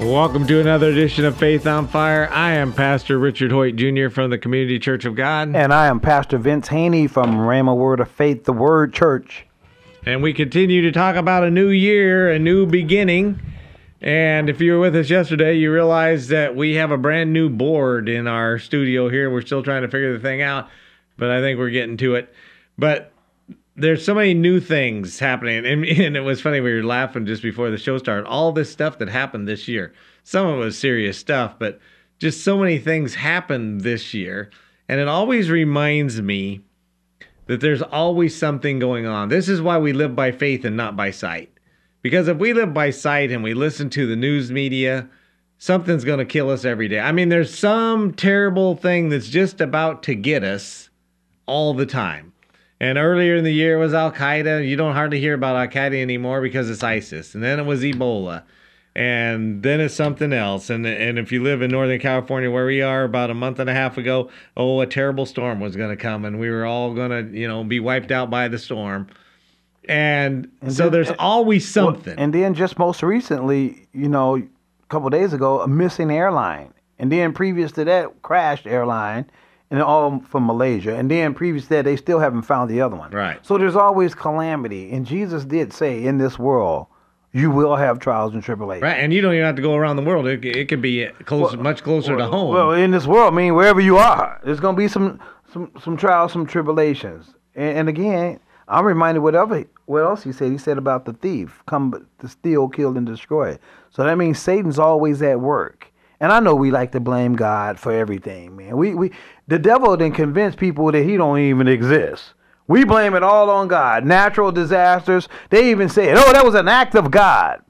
Welcome to another edition of Faith on Fire. I am Pastor Richard Hoyt Jr. from the Community Church of God. And I am Pastor Vince Haynie from Rhema Word of Faith, the Word Church. And we continue to talk about a new year, a new beginning. And if you were with us yesterday, you realize that we have a brand new board in our studio here. We're still trying to figure the thing out, but I think we're getting to it. But there's so many new things happening. And, and it was funny, we were laughing just before the show started. All this stuff that happened this year. Some of it was serious stuff, but just so many things happened this year. And it always reminds me that there's always something going on. This is why we live by faith and not by sight. Because if we live by sight and we listen to the news media, something's going to kill us every day. I mean, there's some terrible thing that's just about to get us all the time. And earlier in the year was Al Qaeda. You don't hardly hear about Al Qaeda anymore because it's ISIS. And then it was Ebola. And then it's something else. And and if you live in Northern California where we are about a month and a half ago, oh, a terrible storm was going to come and we were all going to, you know, be wiped out by the storm. And, and so then, there's always something. Well, and then just most recently, you know, a couple days ago, a missing airline. And then previous to that, crashed airline and all from Malaysia. And then previous to that, they still haven't found the other one. Right. So there's always calamity. And Jesus did say, in this world, you will have trials and tribulations. Right, and you don't even have to go around the world. It, it could be close, well, much closer well, to home. Well, in this world, I mean, wherever you are, there's going to be some, some, some trials, some tribulations. And, and again, I'm reminded whatever what else he said. He said about the thief, come to steal, kill, and destroy. So that means Satan's always at work. And I know we like to blame God for everything, man. We we the devil then convince people that he don't even exist. We blame it all on God. Natural disasters. They even say, "Oh, that was an act of God."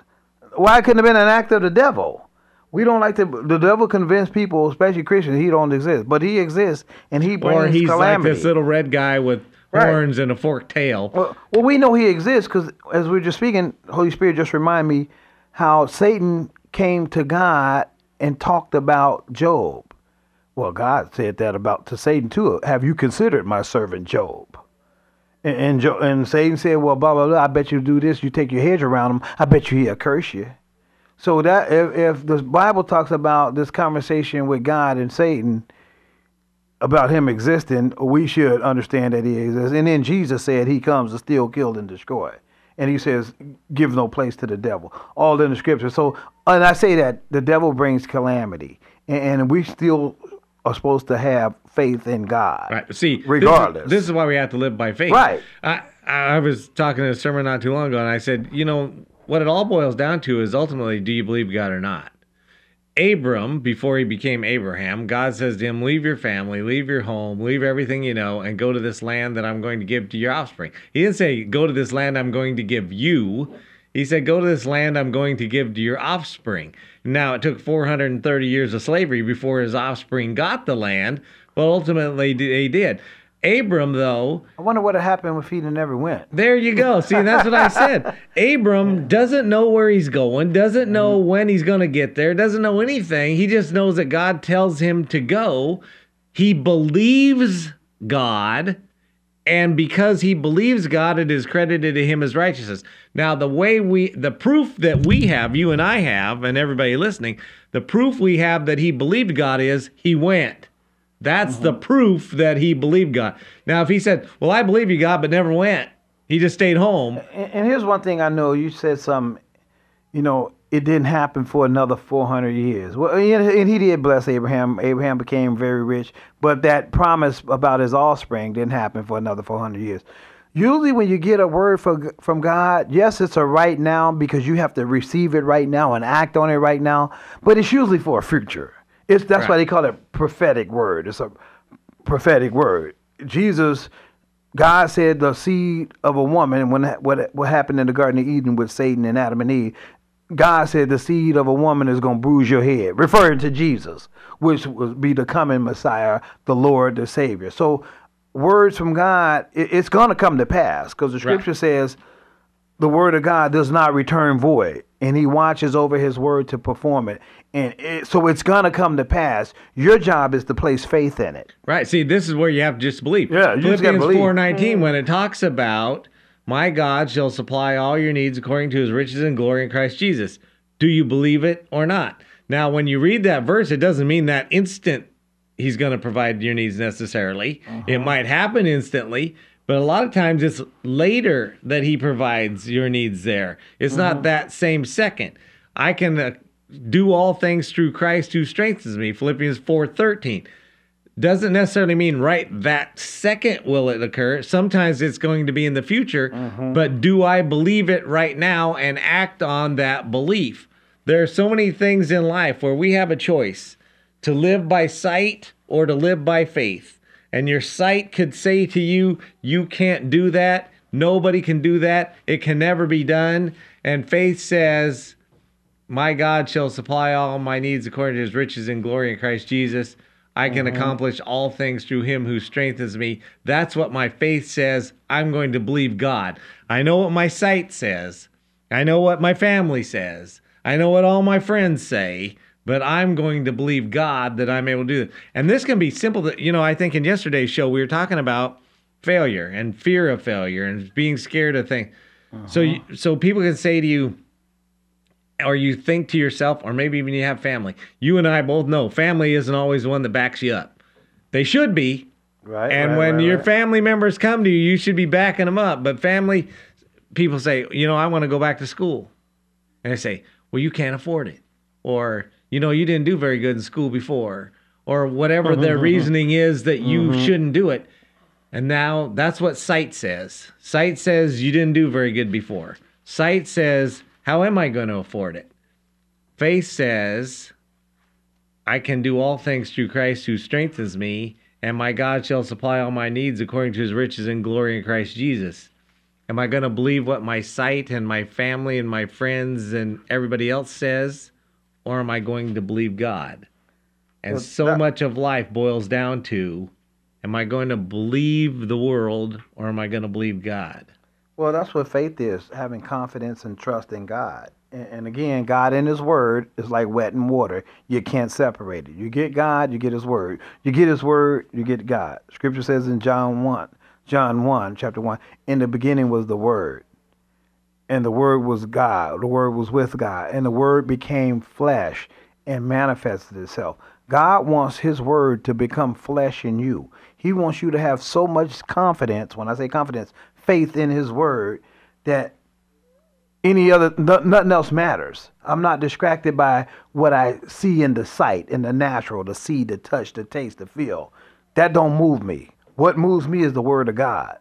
Why couldn't it have been an act of the devil? We don't like to. The devil convince people, especially Christians, he don't exist, but he exists, and he brings calamity. Or he's calamity. like this little red guy with Right. horns and a forked tail. Well, well, we know he exists because as we were just speaking, Holy Spirit just remind me how Satan came to God and talked about Job. Well, God said that about to Satan too. Have you considered my servant Job? And and, and Satan said, "Well, blah blah blah. I bet you do this. You take your hedge around him. I bet you he'll curse you." So that if, if the Bible talks about this conversation with God and Satan about him existing, we should understand that he exists. And then Jesus said he comes to steal, kill, and destroy. And he says, give no place to the devil. All in the scripture. So, and I say that the devil brings calamity. And, and we still are supposed to have faith in God. Right. See, regardless. This is, this is why we have to live by faith. Right. I, I was talking in a sermon not too long ago, and I said, you know, what it all boils down to is ultimately, do you believe God or not? Abram, before he became Abraham, God says to him, Leave your family, leave your home, leave everything you know, and go to this land that I'm going to give to your offspring. He didn't say, Go to this land I'm going to give you. He said, Go to this land I'm going to give to your offspring. Now, it took 430 years of slavery before his offspring got the land, but ultimately they did. Abram, though, I wonder what would happen if he never went. there you go. See, that's what I said. Abram doesn't know where he's going, doesn't know mm-hmm. when he's going to get there, doesn't know anything. He just knows that God tells him to go. He believes God, and because he believes God, it is credited to him as righteousness. Now, the way we, the proof that we have, you and I have, and everybody listening, the proof we have that he believed God is he went. That's the mm-hmm. proof that he believed God. Now, if he said, Well, I believe you, God, but never went, he just stayed home. And, and here's one thing I know. You said something, you know, it didn't happen for another 400 years. Well, and and he did bless Abraham. Abraham became very rich, but that promise about his offspring didn't happen for another 400 years. Usually, when you get a word for, from God, yes, it's a right now because you have to receive it right now and act on it right now, but it's usually for a future. It's that's why they call it prophetic word. It's a prophetic word. Jesus God said the seed of a woman, when what what happened in the Garden of Eden with Satan and Adam and Eve, God said the seed of a woman is going to bruise your head, referring to Jesus, which would be the coming Messiah, the Lord, the Savior. So, words from God, it, it's going to come to pass because the Scripture Right. says the word of God does not return void, and He watches over His word to perform it. And it, so it's going to come to pass. Your job is to place faith in it. Right. See, this is where you have to just believe. Yeah, you just gotta Philippians believe. four nineteen, mm. when it talks about my God shall supply all your needs according to his riches and glory in Christ Jesus. Do you believe it or not? Now, when you read that verse, it doesn't mean that instant he's going to provide your needs necessarily. It uh-huh. might happen instantly, but a lot of times it's later that he provides your needs there. It's not that same second. I can uh, do all things through Christ who strengthens me. Philippians 4:13 doesn't necessarily mean right that second will it occur. Sometimes it's going to be in the future, but do I believe it right now and act on that belief? There are so many things in life where we have a choice to live by sight or to live by faith. And your sight could say to you, you can't do that. Nobody can do that. It can never be done. And faith says, my God shall supply all my needs according to his riches and glory in Christ Jesus. I can mm-hmm. accomplish all things through him who strengthens me. That's what my faith says. I'm going to believe God. I know what my sight says. I know what my family says. I know what all my friends say, but I'm going to believe God that I'm able to do it. And this can be simple. That, you know, I think in yesterday's show, we were talking about failure and fear of failure and being scared of things. So, uh-huh. you, so people can say to you, or you think to yourself, or maybe even you have family. You and I both know family isn't always the one that backs you up. They should be. Right. And right, when right, your right. family members come to you, you should be backing them up. But family, people say, you know, I want to go back to school. And they say, well, you can't afford it. Or, you know, you didn't do very good in school before. Or whatever their reasoning is that you mm-hmm. shouldn't do it. And now that's what sight says. Sight says you didn't do very good before. Sight says, how am I going to afford it? Faith says, I can do all things through Christ who strengthens me, and my God shall supply all my needs according to his riches and glory in Christ Jesus. Am I going to believe what my sight and my family and my friends and everybody else says, or am I going to believe God? And Well, so that- much of life boils down to am I going to believe the world or am I going to believe God? Well, that's what faith is having confidence and trust in God. And, and again, God in His Word is like wet and water. You can't separate it. You get God, you get His Word. You get His Word, you get God. Scripture says in John 1, John 1, chapter 1, in the beginning was the Word. And the Word was God. The Word was with God. And the Word became flesh and manifested itself. God wants His Word to become flesh in you. He wants you to have so much confidence, when I say confidence, faith in His Word, that any other, no, nothing else matters. I'm not distracted by what I see in the sight, in the natural, the see, the touch, the taste, the feel. That don't move me. What moves me is the Word of God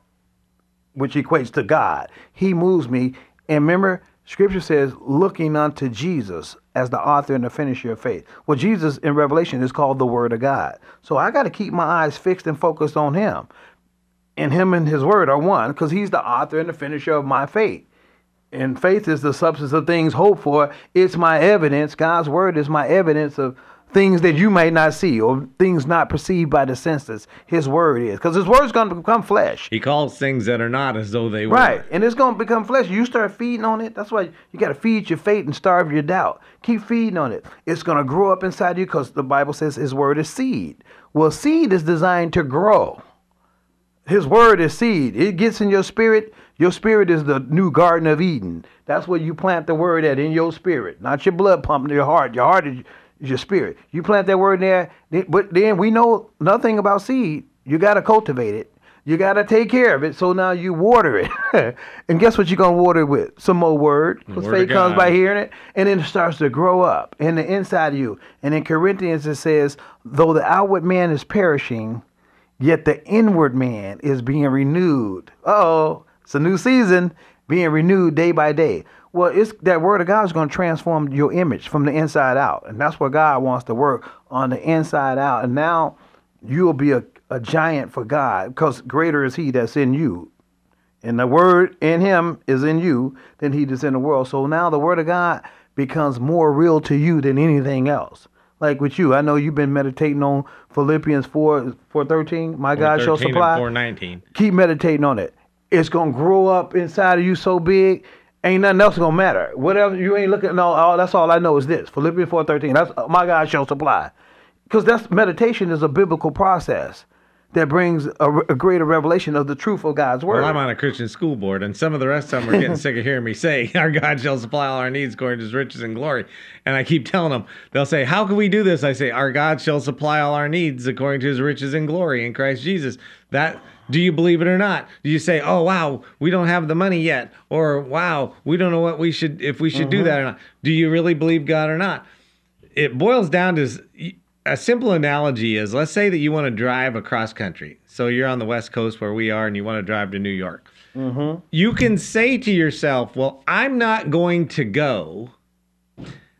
which equates to God. He moves me. And remember, Scripture says, looking unto Jesus as the author and the finisher of faith. Well, Jesus in Revelation is called the Word of God. So I got to keep my eyes fixed and focused on Him. And Him and His Word are one because He's the author and the finisher of my faith. And faith is the substance of things hoped for. It's my evidence. God's Word is my evidence of things that you may not see or things not perceived by the senses. His Word is. Because His Word is going to become flesh. He calls things that are not as though they were. Right. And it's going to become flesh. You start feeding on it. That's why you got to feed your faith and starve your doubt. Keep feeding on it. It's going to grow up inside you because the Bible says his word is seed. Well, seed is designed to grow. His word is seed. It gets in your spirit. Your spirit is the new Garden of Eden. That's where you plant the word at in your spirit, not your blood pumping your heart. Your heart is is your spirit. You plant that word there, but then we know nothing about seed. You got to cultivate it. You got to take care of it. So now you water it. and guess what you're going to water it with? Some more word. Because faith comes by hearing it. And then it starts to grow up in the inside of you. And in Corinthians it says, though the outward man is perishing, yet the inward man is being renewed. Oh, it's a new season, being renewed day by day. Well, it's that word of God is going to transform your image from the inside out, and that's where God wants to work on the inside out. And now you'll be a, a giant for God because greater is he that's in you. And the word in him is in you than he that's in the world. So now the word of God becomes more real to you than anything else. Like with you, I know you've been meditating on Philippians 4 413. My God shall 13 supply. 419. Keep meditating on it. It's gonna grow up inside of you so big, ain't nothing else gonna matter. Whatever you ain't looking, no, all, that's all I know is this. Philippians 413. That's uh, my God shall supply. Because that's meditation is a biblical process that brings a, a greater revelation of the truth of God's word. Well, I'm on a Christian school board, and some of the rest of them are getting sick of hearing me say, Our God shall supply all our needs according to his riches and glory. And I keep telling them, they'll say, How can we do this? I say, Our God shall supply all our needs according to his riches and glory in Christ Jesus. That do you believe it or not? Do you say, "Oh wow, we don't have the money yet," or "Wow, we don't know what we should if we should do that or mm-hmm. not"? Do you really believe God or not? It boils down to a simple analogy is let's say that you want to drive across country. So you're on the west coast where we are, and you want to drive to New York. Mm-hmm. You can say to yourself, "Well, I'm not going to go."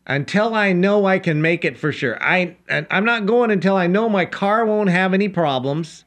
until I know I can make it for sure. I I'm not going until I know my car won't have any problems.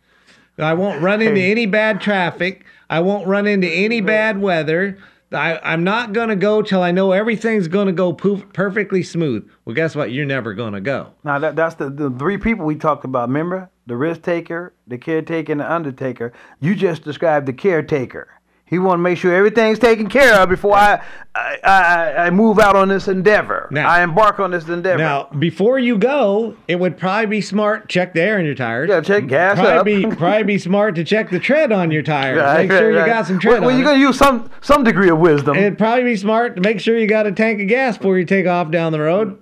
I won't run into any bad traffic. I won't run into any bad weather. I, I'm not going to go till I know everything's going to go poof, perfectly smooth. Well, guess what? You're never going to go. Now that that's the, the three people we talked about. Remember the risk taker, the caretaker, and the undertaker. You just described the caretaker. He want to make sure everything's taken care of before I I, I, I move out on this endeavor. Now- I embark on this endeavor. Now, before you go, it would probably be smart check the air in your tires. Yeah, check gas probably up. Be, probably be smart to check the tread on your tires. Right, Make sure right, you got some tread Well, well you're gonna use some some degree of wisdom. It'd probably be smart to make sure you got a tank of gas before you take off down the road.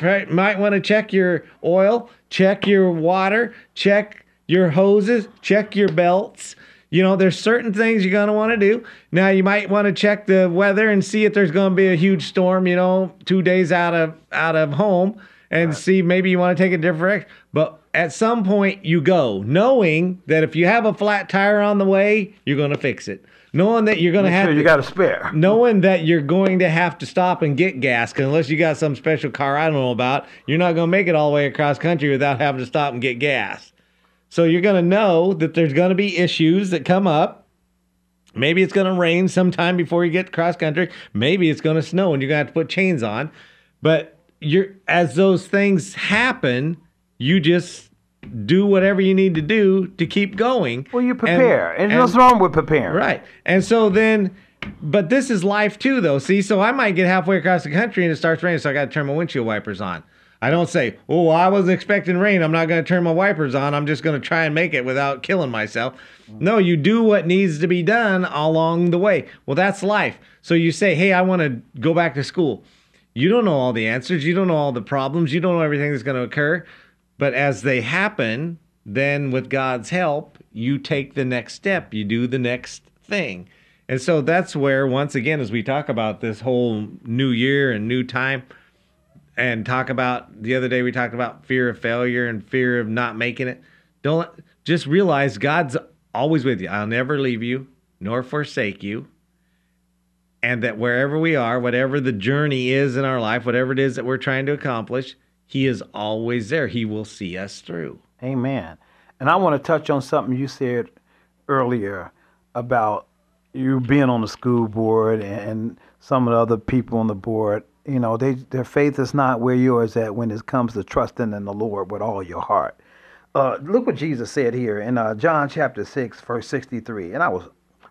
Right, might want to check your oil, check your water, check your hoses, check your belts. You know, there's certain things you're gonna want to do. Now, you might want to check the weather and see if there's gonna be a huge storm. You know, two days out of out of home, and see maybe you want to take a different. direction. But at some point, you go knowing that if you have a flat tire on the way, you're gonna fix it. Knowing that you're gonna Make have sure to you got a spare. knowing that you're going to have to stop and get gas 'cause unless you got some special car I don't know about, you're not going to make it all the way across country without having to stop and get gas. So you're going to know that there's going to be issues that come up. Maybe it's going to rain sometime before you get cross country. Maybe it's going to snow and you're going to have to put chains on. But you're as those things happen, you just do whatever you need to do to keep going. Well, you prepare, and, and- what's wrong with preparing? Right. And so then, but this is life too, though. See, so I might get halfway across the country and it starts raining, so I got to turn my windshield wipers on. I don't say, oh, I wasn't expecting rain. I'm not going to turn my wipers on. I'm just going to try and make it without killing myself. No, you do what needs to be done along the way. Well, that's life. So you say, hey, I want to go back to school. You don't know all the answers. You don't know all the problems. You don't know everything that's going to occur. But as they happen, then with God's help, you take the next step. You do the next thing. And so that's where, once again, as we talk about this whole new year and new time, and talk about the other day, we talked about fear of failure and fear of not making it. Don't just realize God's always with you. I'll never leave you nor forsake you and that wherever we are, whatever the journey is in our life, whatever it is that we're trying to accomplish, He is always there. He will see us through. Amen. And I want to touch on something you said earlier about you being on the school board and some of the other people on the board. You know, they their faith is not where yours at when it comes to trusting in the Lord with all your heart. Uh, look what Jesus said here in uh, John chapter 6, verse 63. And I was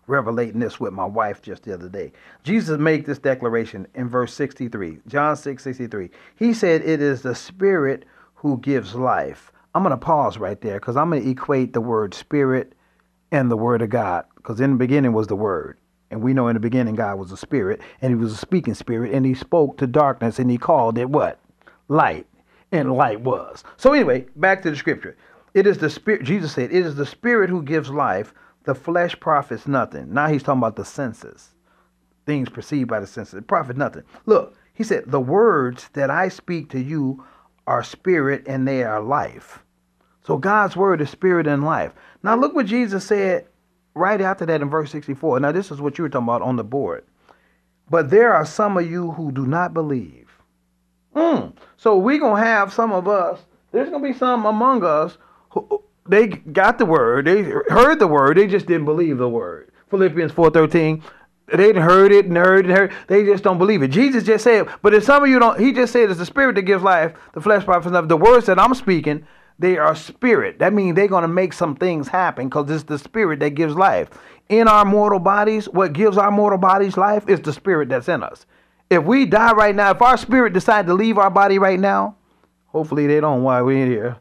revelating this with my wife just the other day. Jesus made this declaration in verse 63, John 6, 63. He said, It is the Spirit who gives life. I'm going to pause right there because I'm going to equate the word Spirit and the Word of God because in the beginning was the Word. And we know in the beginning God was a spirit, and he was a speaking spirit, and he spoke to darkness, and he called it what? Light. And light was. So, anyway, back to the scripture. It is the spirit, Jesus said, it is the spirit who gives life. The flesh profits nothing. Now he's talking about the senses, things perceived by the senses. It profits nothing. Look, he said, the words that I speak to you are spirit and they are life. So God's word is spirit and life. Now look what Jesus said right after that in verse 64. Now this is what you were talking about on the board. But there are some of you who do not believe. Mm. So we're going to have some of us, there's going to be some among us who, they got the word, they heard the word, they just didn't believe the word. Philippians 4:13. They didn't heard it and heard it and heard. They just don't believe it. Jesus just said, but if some of you don't, he just said it's the spirit that gives life, the flesh profits nothing. The words that I'm speaking, they are spirit. That means they're going to make some things happen because it's the spirit that gives life. In our mortal bodies, what gives our mortal bodies life is the spirit that's in us. If we die right now, if our spirit decide to leave our body right now, hopefully they don't while we're in here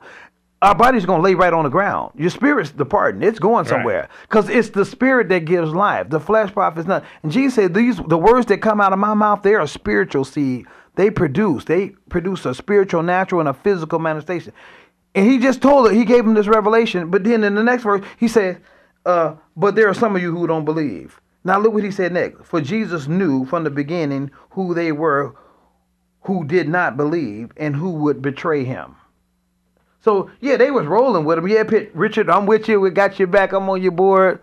our body's going to lay right on the ground. Your spirit's departing. It's going somewhere because it's the spirit that gives life. The flesh profits not. And Jesus said, "These the words that come out of my mouth, they are spiritual seed. They produce. They produce a spiritual, natural, and a physical manifestation." And he just told it. He gave him this revelation. But then in the next verse, he said, uh, "But there are some of you who don't believe." Now look what he said next. For Jesus knew from the beginning who they were, who did not believe, and who would betray him. So yeah, they was rolling with him. Yeah, Pitt, Richard, I'm with you. We got your back. I'm on your board.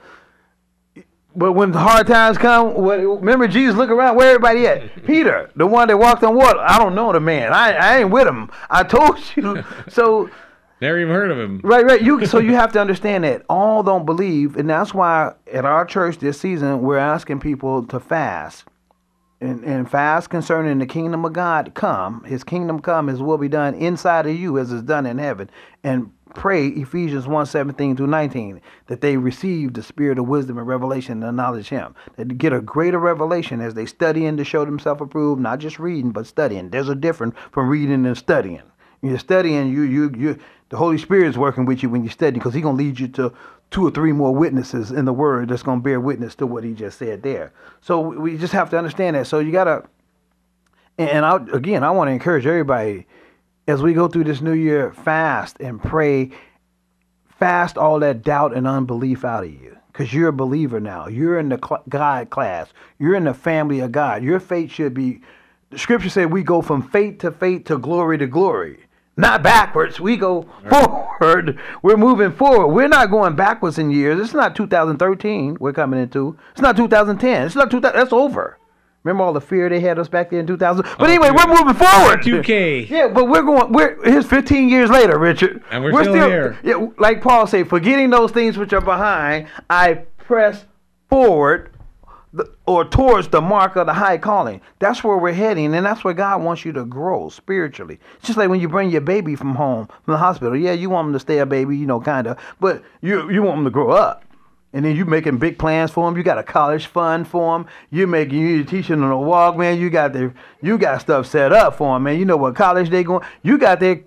But when the hard times come, what, remember Jesus look around where everybody at? Peter, the one that walked on water. I don't know the man. I, I ain't with him. I told you. So Never even heard of him. right, right. You so you have to understand that all don't believe, and that's why at our church this season we're asking people to fast and, and fast concerning the kingdom of God come, his kingdom come, his will be done inside of you as is done in heaven. And pray Ephesians 1 17 through 19 that they receive the spirit of wisdom and revelation and knowledge him. That get a greater revelation as they study and to show themselves approved, not just reading, but studying. There's a difference from reading and studying. You're studying, you you you the Holy Spirit is working with you when you're studying because He's gonna lead you to two or three more witnesses in the Word that's gonna bear witness to what He just said there. So we just have to understand that. So you gotta, and I, again, I want to encourage everybody as we go through this new year, fast and pray, fast all that doubt and unbelief out of you. Because you're a believer now. You're in the cl- God class. You're in the family of God. Your faith should be, the scripture said we go from faith to faith to glory to glory not backwards. We go forward. We're moving forward. We're not going backwards in years. It's not 2013 we're coming into. It's not 2010. It's not 2000. That's over. Remember all the fear they had us back there in 2000? But Oh, anyway, yeah. we're moving forward. 2K. Yeah, but we're going. We're here's 15 years later, Richard, And we're still here. Yeah, like Paul said, forgetting those things which are behind, I press forward, or towards the mark of the high calling. That's where we're heading, and that's where God wants you to grow spiritually. It's just like when you bring your baby from home from the hospital. Yeah, you want them to stay a baby, you know, kind of, but you you want them to grow up. And then you making big plans for them. You got a college fund for them. You making you teaching them to walk, man. You got their you got stuff set up for them, man. You know what college they going. You got their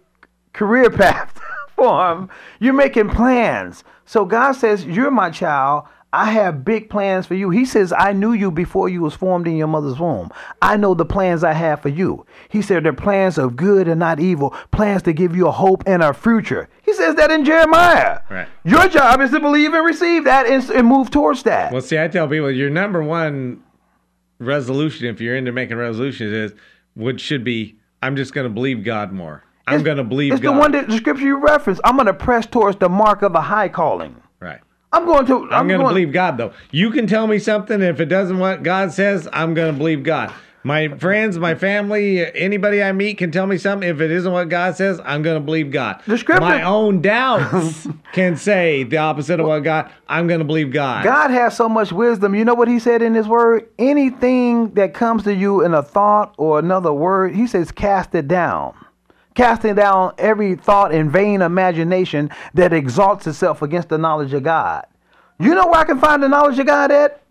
career path for them. You're making plans. So God says, "You're my child. I have big plans for you." He says, "I knew you before you was formed in your mother's womb. I know the plans I have for you." He said, "They're plans of good and not evil, plans to give you a hope and a future." He says that in Jeremiah. Right. Your job is to believe and receive that and, and move towards that. Well, see, I tell people your number one resolution, if you're into making resolutions, is what should be. I'm just going to believe God more. I'm going to believe It's God. the one that the scripture you reference. I'm going to press towards the mark of the high calling. I'm going to. I'm, I'm going to believe God, though. You can tell me something. If it doesn't what God says, I'm going to believe God. My friends, my family, anybody I meet can tell me something. If it isn't what God says, I'm going to believe God. The scripture- My own doubts can say the opposite of what God. I'm going to believe God. God has so much wisdom. You know what He said in His Word? Anything that comes to you in a thought or another word, He says, cast it down. Casting down every thought and vain imagination that exalts itself against the knowledge of God. You know where I can find the knowledge of God at?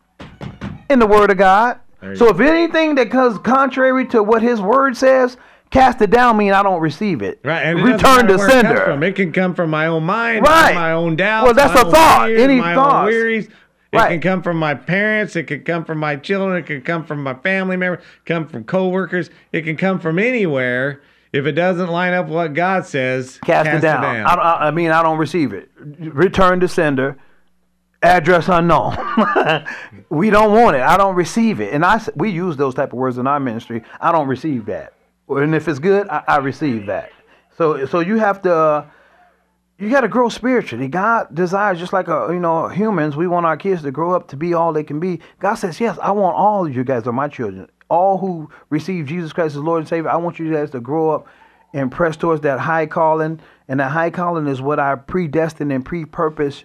In the Word of God. So if anything that comes contrary to what His Word says, cast it down mean I don't receive it. Right, and Return to where it sender. from. It can come from my own mind, Right. my own doubts. Well, that's my a own thought. fears, Any my thoughts. own wearies. It Right. can come from my parents. It can come from my children. It can come from my family members. Come from coworkers. It can come from anywhere. If it doesn't line up with what God says, cast, it down. I, don't- I, I mean, I don't receive it. Return to sender. Address unknown. we don't want it. I don't receive it. And I we use those type of words in our ministry. I don't receive that. And if it's good, I, I receive that. So so you have to. Uh, you got to grow spiritually. God desires, just like uh, you know humans, we want our kids to grow up to be all they can be. God says, "Yes, I want all of you guys are my children. All who receive Jesus Christ as Lord and Savior. I want you guys to grow up and press towards that high calling. And that high calling is what I predestined and pre-purpose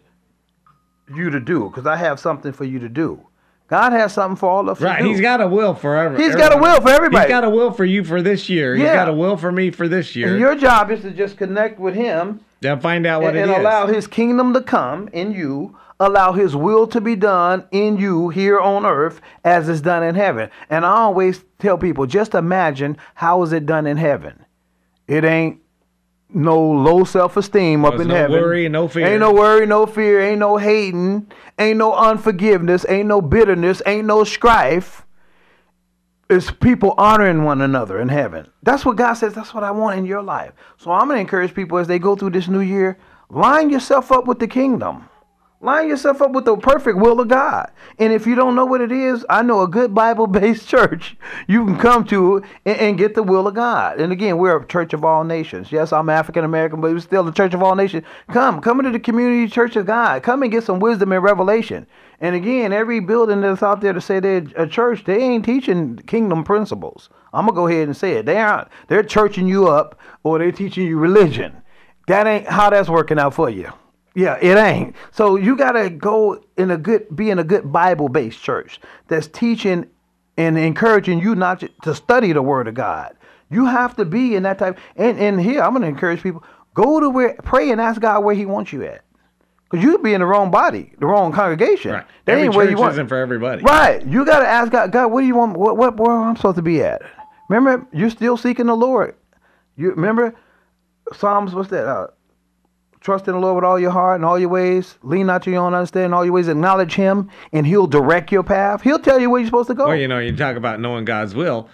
you to do, because I have something for you to do. God has something for all of us. Right. He's got a will for every, He's got a will for everybody. He's got a will for you for this year. He's got a will for me for this year. And your job is to just connect with Him Then find out what and, it and is. allow His kingdom to come in you. Allow His will to be done in you here on earth as it's done in heaven. And I always tell people, just imagine how is it done in heaven. It ain't no low self esteem up There's in no heaven. worry no fear. Ain't no worry, no fear. Ain't no hating. Ain't no unforgiveness. Ain't no bitterness. Ain't no strife. It's people honoring one another in heaven. That's what God says. That's what I want in your life. So I'm going to encourage people as they go through this new year, line yourself up with the kingdom. Line yourself up with the perfect will of God. And if you don't know what it is, I know a good Bible based church you can come to and, and get the will of God. And again, we're a church of all nations. Yes, I'm African American, but we're still the church of all nations. Come, come into the community church of God. Come and get some wisdom and revelation. And again, every building that's out there to say they're a church, they ain't teaching kingdom principles. I'm gonna go ahead and say it. They aren't. They're churching you up or they're teaching you religion. That ain't how that's working out for you. Yeah, it ain't. So you gotta go in a good, be in a good Bible-based church that's teaching and encouraging you not to, study the Word of God. You have to be in that type. And and here I'm gonna encourage people: go to where, pray and ask God where He wants you at. Cause you'd be in the wrong body, the wrong congregation. Right. That Every ain't where you want. isn't for everybody. Right. You got to ask God, God, what do you want? What, what, where I'm supposed to be at? Remember, you're still seeking the Lord. You remember Psalms, what's that? Uh, Trust in the Lord with all your heart and all your ways. Lean not to your own understanding. All your ways acknowledge Him, and He'll direct your path. He'll tell you where you're supposed to go. Well, you know, you talk about knowing God's will.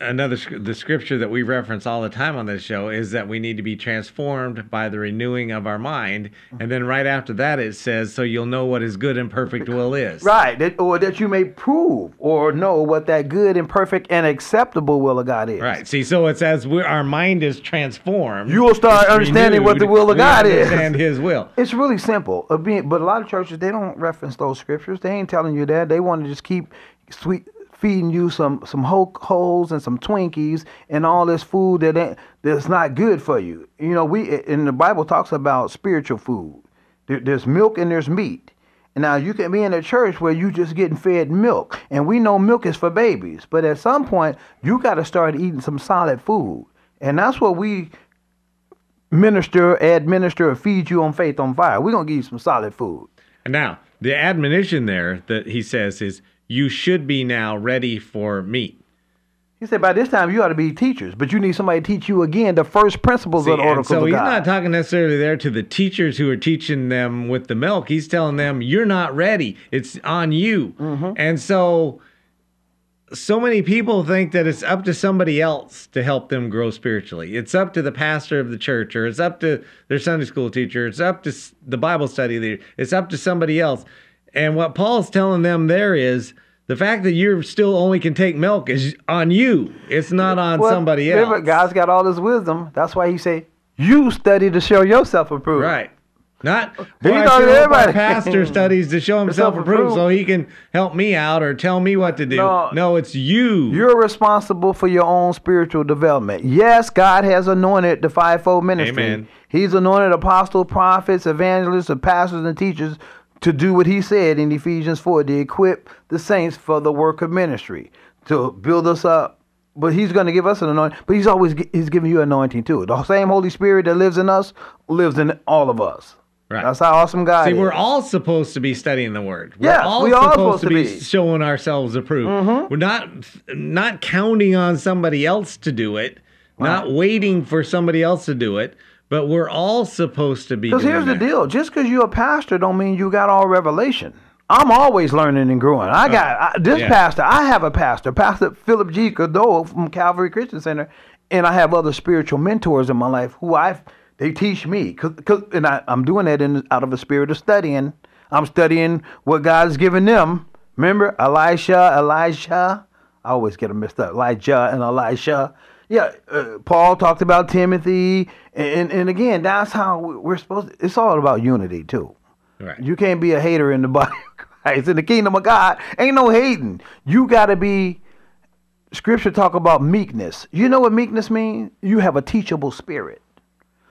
Another the scripture that we reference all the time on this show is that we need to be transformed by the renewing of our mind, and then right after that it says, "So you'll know what His good and perfect will is." Right, that, or that you may prove or know what that good and perfect and acceptable will of God is. Right. See, so it's as we our mind is transformed. You will start understanding what the will of God is. and His will. It's really simple. Uh, But a lot of churches they don't reference those scriptures. They ain't telling you that. They want to just keep sweet feeding you some some holes and some Twinkies and all this food that ain't, that's not good for you. You know, we in the Bible talks about spiritual food. There, there's milk and there's meat. And now you can be in a church where you just getting fed milk, and we know milk is for babies. But at some point, you got to start eating some solid food, and that's what we minister, administer, or feed you on faith on fire. We're gonna give you some solid food. And now the admonition there that he says is, "You should be now ready for meat." He said by this time you ought to be teachers, but you need somebody to teach you again the first principles See, of the oracles so of he's God. not talking necessarily there to the teachers who are teaching them with the milk. He's telling them, "You're not ready. It's on you." Mm-hmm. And so, so many people think that it's up to somebody else to help them grow spiritually. It's up to the pastor of the church, or it's up to their Sunday school teacher. It's up to the Bible study leader. It's up to somebody else. And what Paul's telling them there is. The fact that you still only can take milk is on you. It's not on Well, somebody else. remember, God's got all this wisdom. That's why he say, you study to show yourself approved. Right. Not I thought sure everybody- pastor studies to show himself Himself approved so he can help me out or tell me what to do. No. No, it's you. You're responsible for your own spiritual development. Yes, God has anointed the fivefold ministry. Amen. He's anointed apostles, prophets, evangelists, and pastors and teachers to do what he said in Ephesians 4 to equip the saints for the work of ministry, to build us up. But he's going to give us an anointing. But he's always he's giving you anointing too. The same Holy Spirit that lives in us lives in all of us. Right. That's how awesome God See, is. we're all supposed to be studying the word. We're Yes, all we supposed, supposed to to be, be. Mm-hmm. showing ourselves approved. We're not not counting on somebody else to do it, not waiting for somebody else to do it, but we're all supposed to be Because here's the deal: just because you're a pastor, don't mean you got all revelation. I'm always learning and growing. I got oh, I, this Oh, yeah. pastor. I have a pastor, Pastor Philip G. Cadeau from Calvary Christian Center, and I have other spiritual mentors in my life who I they teach me. Because and I, I'm doing that in out of a spirit of studying. I'm studying what God's given them. Remember Elisha, Elijah. I always get them mixed up. Elijah and Elisha. Yeah, uh, Paul talked about Timothy, and and again, that's how we- we're supposed. To, it's all about unity too. Right. You can't be a hater in the body of Christ. In the kingdom of God, ain't no hating. You got to be Scripture talk about meekness. You know what meekness means? You have a teachable spirit.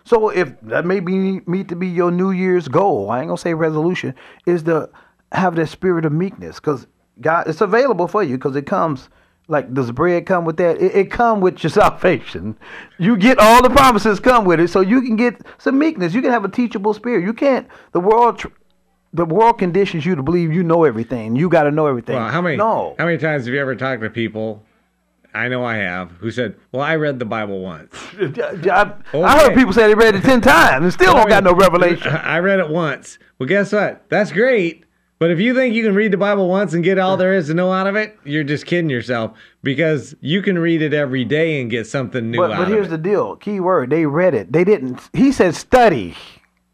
So if that may be me to be your New Year's goal, I ain't gonna say resolution, is to have that spirit of meekness, because God, it's available for you, because it comes. Like does the bread come with that? It, it come with your salvation. You get all the promises come with it, so you can get some meekness. You can have a teachable spirit. You can't. The world, tr- the world conditions you to believe you know everything. You got to know everything. Well, how many No. how many times have you ever talked to people? I know I have who said, "Well, I read the Bible once." I, oh, I heard people say they read it ten times and still oh, don't got no revelation. I read it once. Well, guess what? That's great. But if you think you can read the Bible once and get all there is to know out of it, you're just kidding yourself because you can read it every day and get something new But, out but here's the deal. Key word. They read it. They didn't. He said study.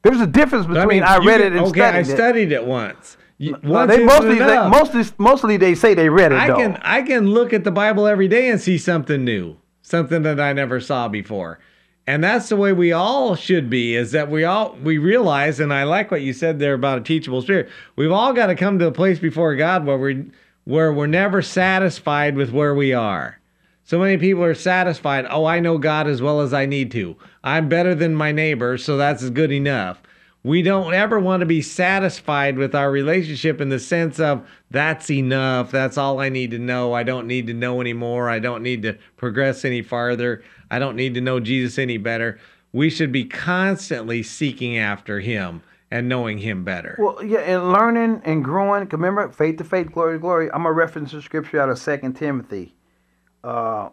There's a difference between I, you read can- it and okay, studied I studied it once. You- Well, once they mostly, they, mostly, mostly they say they read it I though. can I can look at the Bible every day and see something new, something that I never saw before. And that's the way we all should be is that we all we realize and I like what you said there about a teachable spirit. We've all got to come to a place before God where we where we're never satisfied with where we are. So many people are satisfied, "Oh, I know God as well as I need to. I'm better than my neighbor, so that's good enough." We don't ever want to be satisfied with our relationship in the sense of that's enough. That's all I need to know. I don't need to know anymore. I don't need to progress any farther. I don't need to know Jesus any better. We should be constantly seeking after him and knowing him better. Well, yeah, and learning and growing. Remember, faith to faith, glory to glory. I'm gonna reference the scripture out of Second Timothy, uh,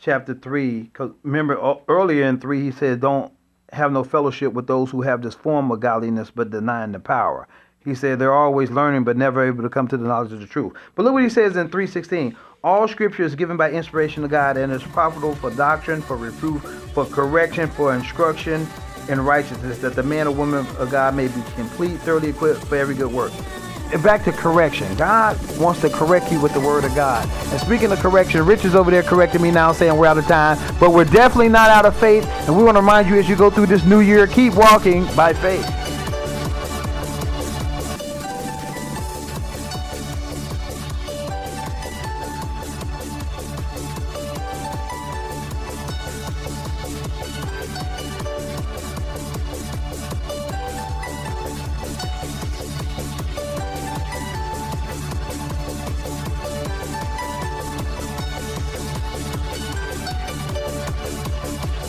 chapter three. Because remember, uh, earlier in three, he said, "Don't have no fellowship with those who have this form of godliness, but denying the power." He said they're always learning, but never able to come to the knowledge of the truth. But look what he says in three sixteen. All scripture is given by inspiration of God and is profitable for doctrine, for reproof, for correction, for instruction in righteousness, that the man or woman of God may be complete, thoroughly equipped for every good work. And back to correction. God wants to correct you with the word of God. And speaking of correction, Rich is over there correcting me now, saying we're out of time. But we're definitely not out of faith. And we want to remind you as you go through this new year, keep walking by faith.